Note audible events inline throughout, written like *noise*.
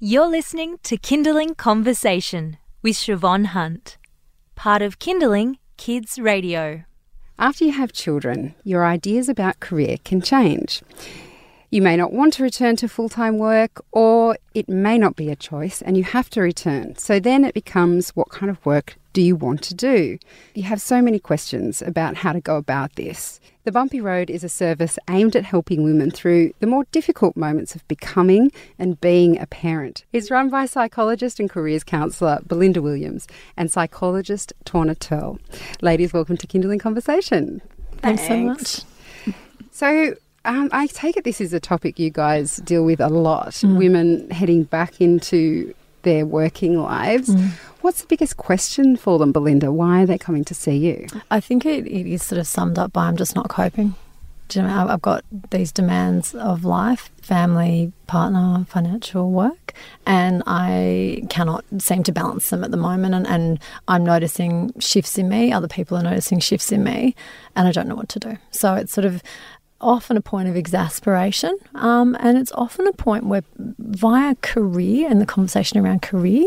You're listening to Kindling Conversation with Siobhan Hunt, part of Kindling Kids Radio. After you have children, your ideas about career can change. You may not want to return to full time work, or it may not be a choice and you have to return. So then it becomes what kind of work do you want to do? You have so many questions about how to go about this. The Bumpy Road is a service aimed at helping women through the more difficult moments of becoming and being a parent. It's run by psychologist and careers counsellor Belinda Williams and psychologist Torna Turl. Ladies, welcome to Kindling Conversation. Thanks, Thanks so much. So, um, I take it this is a topic you guys deal with a lot. Mm. Women heading back into their working lives. Mm. What's the biggest question for them, Belinda? Why are they coming to see you? I think it, it is sort of summed up by I'm just not coping. Do you know, I've got these demands of life family, partner, financial work, and I cannot seem to balance them at the moment. And, and, I'm noticing shifts in me, other people are noticing shifts in me, and I don't know what to do. So it's sort of often a point of exasperation, um, and it's often a point where, via career and the conversation around career,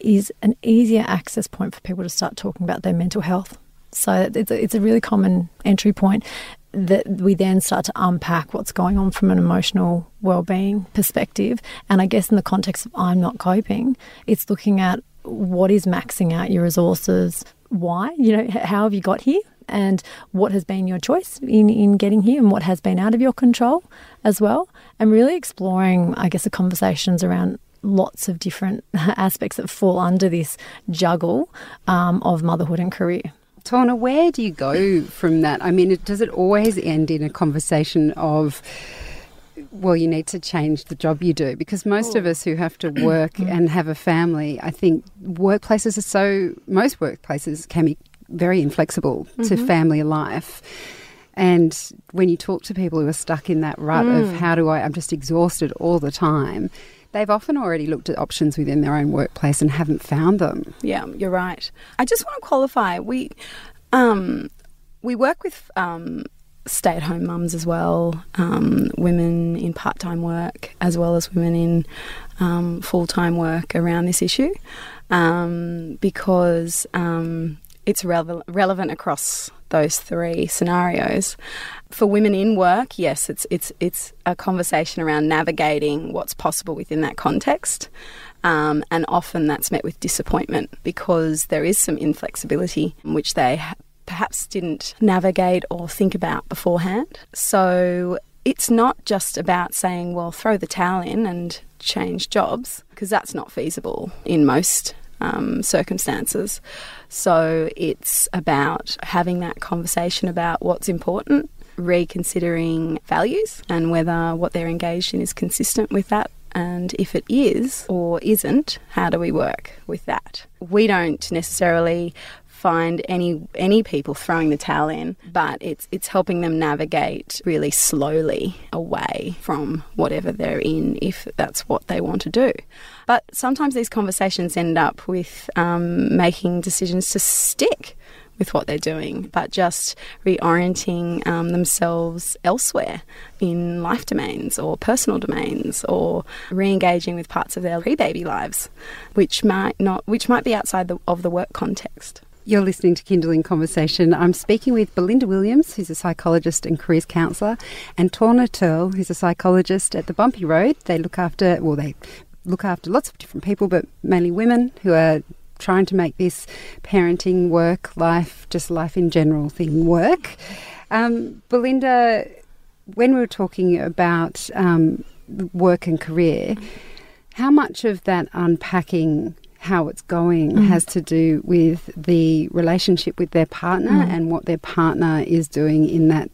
is an easier access point for people to start talking about their mental health. So it's a, it's a really common entry point that we then start to unpack what's going on from an emotional well-being perspective. And I guess in the context of I'm not coping, it's looking at what is maxing out your resources, why, you know, how have you got here? And what has been your choice in, in getting here and what has been out of your control as well. And really exploring, I guess, the conversations around lots of different *laughs* aspects that fall under this juggle um, of motherhood and career. Torna, where do you go from that? I mean, does it always end in a conversation of, well, you need to change the job you do? Because most of us who have to work *coughs* and have a family, I think workplaces are so, most workplaces can be very inflexible mm-hmm. to family life. And when you talk to people who are stuck in that rut mm. of how do I, I'm just exhausted all the time, they've often already looked at options within their own workplace and haven't found them. Yeah, you're right. I just want to qualify. We, um, we work with um, stay at home mums as well, um, women in part time work, as well as women in um, full time work around this issue um, because um, it's rele- relevant across those three scenarios. For women in work, yes, it's it's it's a conversation around navigating what's possible within that context. Um, and often that's met with disappointment because there is some inflexibility which they perhaps didn't navigate or think about beforehand. So it's not just about saying, well, throw the towel in and change jobs, because that's not feasible in most um, circumstances. So it's about having that conversation about what's important, reconsidering values and whether what they're engaged in is consistent with that. And if it is or isn't, how do we work with that? We don't necessarily find any any people throwing the towel in, but it's it's helping them navigate really slowly away from whatever they're in if that's what they want to do. But sometimes these conversations end up with um, making decisions to stick with what they're doing, but just reorienting um, themselves elsewhere in life domains or personal domains, or re-engaging with parts of their pre-baby lives, which might not, which might be outside the, of the work context. You're listening to Kindling Conversation. I'm speaking with Belinda Williams, who's a psychologist and careers counsellor, and Torna Turl, who's a psychologist at the Bumpy Road. They look after, well, they look after lots of different people, but mainly women who are trying to make this parenting, work, life, just life in general thing work. Um, Belinda, when we were talking about um, work and career, how much of that unpacking how it's going mm. has to do with the relationship with their partner mm. and what their partner is doing in that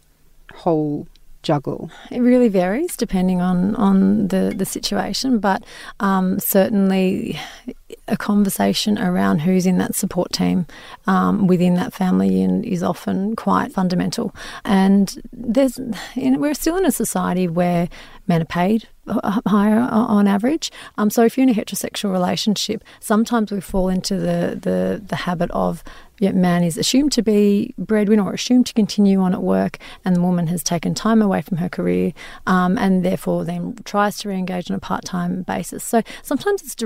whole juggle? It really varies depending on, on the, the situation, but um, certainly a conversation around who's in that support team um, within that family is often quite fundamental. And there's, you know, we're still in a society where men are paid higher on average. Um, so if you're in a heterosexual relationship, sometimes we fall into the the, the habit of yeah, man is assumed to be breadwinner or assumed to continue on at work, and the woman has taken time away from her career, um, and therefore then tries to re-engage on a part-time basis. So sometimes it's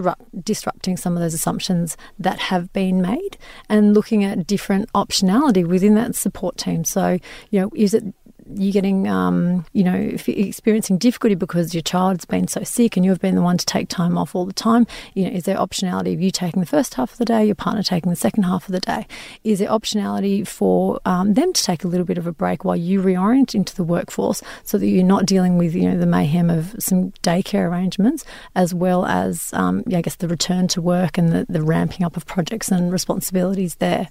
disrupting some of those assumptions that have been made, and looking at different optionality within that support team. So you know, is it you're getting, um, you know, experiencing difficulty because your child's been so sick and you've been the one to take time off all the time, you know, is there optionality of you taking the first half of the day, your partner taking the second half of the day? Is there optionality for um, them to take a little bit of a break while you reorient into the workforce so that you're not dealing with, you know, the mayhem of some daycare arrangements as well as, um, I guess, the return to work and the, the ramping up of projects and responsibilities there?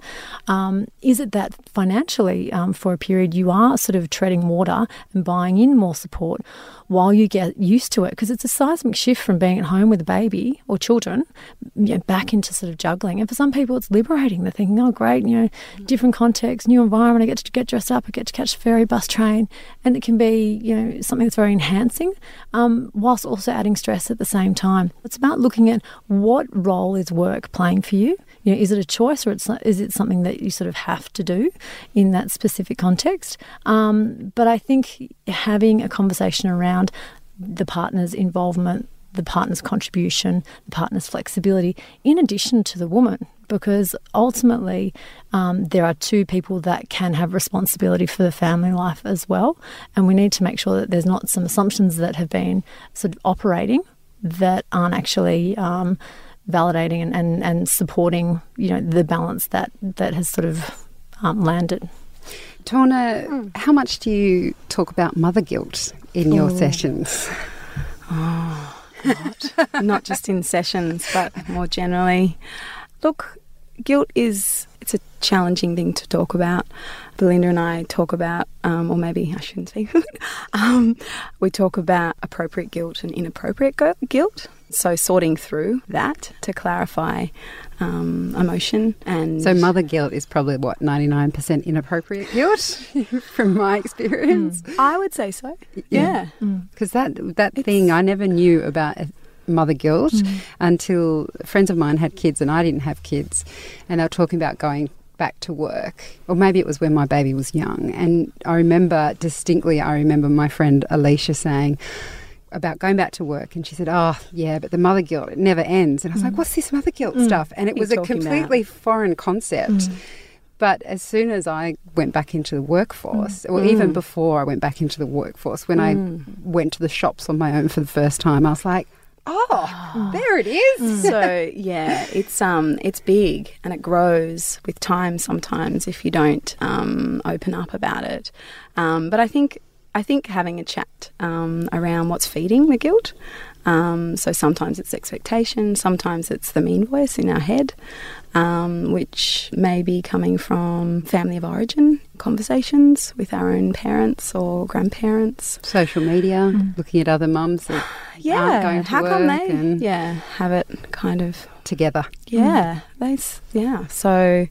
Um, is it that financially um, for a period you are sort of treading water and buying in more support while you get used to it because it's a seismic shift from being at home with a baby or children you know, back into sort of juggling. And for some people, it's liberating. They're thinking, oh, great, you know, different context, new environment. I get to get dressed up, I get to catch the ferry, bus, train. And it can be, you know, something that's very enhancing um, whilst also adding stress at the same time. It's about looking at what role is work playing for you you know, is it a choice or it's, is it something that you sort of have to do in that specific context? Um, but I think having a conversation around the partner's involvement, the partner's contribution, the partner's flexibility, in addition to the woman, because ultimately um, there are two people that can have responsibility for the family life as well. And we need to make sure that there's not some assumptions that have been sort of operating that aren't actually. Um, validating and, and, and supporting you know the balance that that has sort of um, landed. Torna, mm. how much do you talk about mother guilt in your Ooh. sessions? Oh. *laughs* Not just in sessions, but more generally. Look, guilt is it's a challenging thing to talk about. Belinda and I talk about, um, or maybe I shouldn't say, *laughs* um, we talk about appropriate guilt and inappropriate guilt. So sorting through that to clarify um, emotion and so mother guilt is probably what ninety nine percent inappropriate guilt *laughs* from my experience. Mm. I would say so. Yeah, because yeah. mm. that that it's, thing I never knew about mother guilt mm. until friends of mine had kids and I didn't have kids, and they were talking about going back to work, or maybe it was when my baby was young. And I remember distinctly, I remember my friend Alicia saying about going back to work, and she said, "Oh, yeah, but the mother guilt it never ends." And I was mm. like, "What's this mother guilt mm. stuff?" And it was a completely about? foreign concept. Mm. But as soon as I went back into the workforce, mm. or even mm. before I went back into the workforce, when I mm. went to the shops on my own for the first time, I was like, Oh, there it is. so yeah, it's um it's big and it grows with time sometimes if you don't um, open up about it. Um, but I think I think having a chat um, around what's feeding the guilt. Um, so sometimes it's expectation, sometimes it's the mean voice in our head, um, which may be coming from family of origin conversations with our own parents or grandparents. Social media, mm. looking at other mums that *sighs* yeah, aren't going to how work come they yeah have it kind of together. Yeah, mm. they yeah. So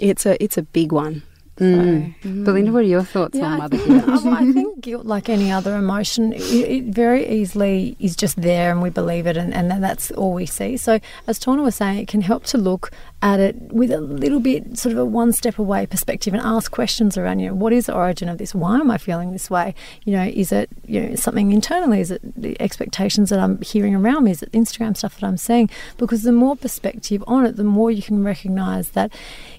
it's a it's a big one Mm. mm. Belinda, what are your thoughts yeah, on mother guilt? I think guilt, like any other emotion, it, it, very easily is just there and we believe it and, and that's all we see. So, as Torna was saying, it can help to look at it with a little bit sort of a one step away perspective and ask questions around, you know, what is the origin of this? Why am I feeling this way? You know, is it, you know, something internally? Is it the expectations that I'm hearing around me? Is it Instagram stuff that I'm seeing? Because the more perspective on it, the more you can recognize that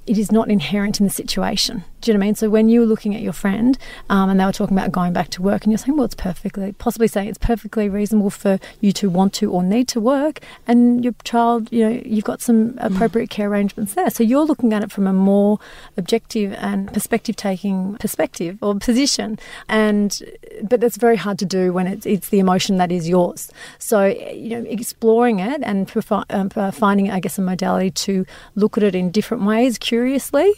it is not inherent in the situation. Do you know what I mean? So when you were looking at your friend um, and they were talking about going back to work, and you're saying, well, it's perfectly, possibly saying it's perfectly reasonable for you to want to or need to work, and your child, you know, you've got some appropriate care arrangements there. So you're looking at it from a more objective and perspective taking perspective or position. And but that's very hard to do when it's it's the emotion that is yours. So you know, exploring it and profi- um, finding, I guess, a modality to look at it in different ways, curiously,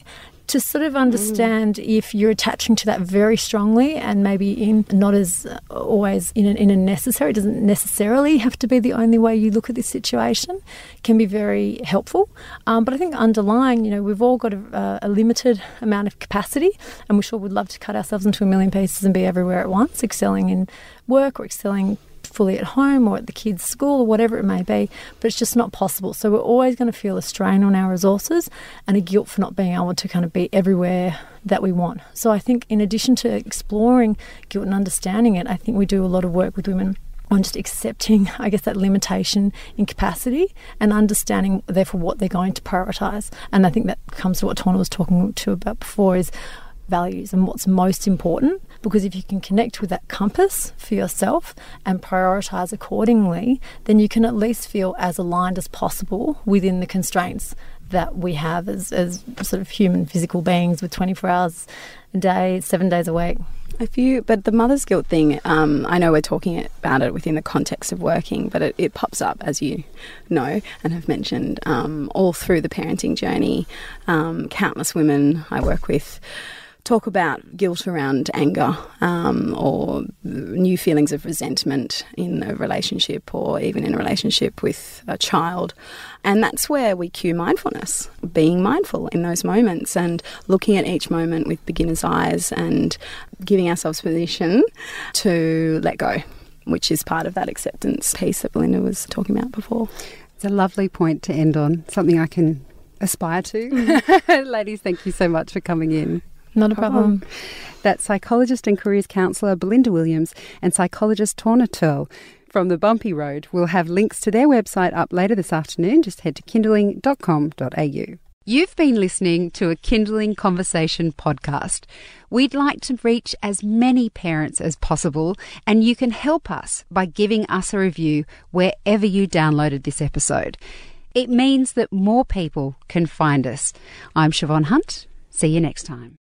to sort of understand mm. if you're attaching to that very strongly and maybe in not as uh, always in a, in a necessary, it doesn't necessarily have to be the only way you look at this situation, can be very helpful. Um, but I think underlying, you know, we've all got a, a, limited amount of capacity and we sure would love to cut ourselves into a million pieces and be everywhere at once, excelling in work or excelling fully at home or at the kids' school or whatever it may be, but it's just not possible. So we're always going to feel a strain on our resources and a guilt for not being able to kind of be everywhere that we want. So I think, in addition to exploring guilt and understanding it, I think we do a lot of work with women on just accepting, I guess, that limitation in capacity and understanding, therefore, what they're going to prioritize. And I think that comes to what Torna was talking to about before is values and what's most important. Because if you can connect with that compass for yourself and prioritize accordingly, then you can at least feel as aligned as possible within the constraints that we have as, as sort of human physical beings with 24 hours a day, seven days a week. A few, but the mother's guilt thing, um, I know we're talking about it within the context of working, but it, it pops up, as you know and have mentioned, um, all through the parenting journey. Um, countless women I work with talk about guilt around anger um, or new feelings of resentment in a relationship or even in a relationship with a child. And that's where we cue mindfulness, being mindful in those moments and looking at each moment with beginner's eyes and giving ourselves permission to let go, which is part of that acceptance piece that Belinda was talking about before. It's a lovely point to end on, something I can aspire to. *laughs* Ladies, thank you so much for coming in. Not a problem. Oh. That's psychologist and careers counsellor Belinda Williams and psychologist Torna Turl from the Bumpy Road. We'll have links to their website up later this afternoon. Just head to kindling.com.au. You've been listening to a Kindling Conversation podcast. We'd like to reach as many parents as possible, and you can help us by giving us a review wherever you downloaded this episode. It means that more people can find us. I'm Siobhan Hunt. See you next time.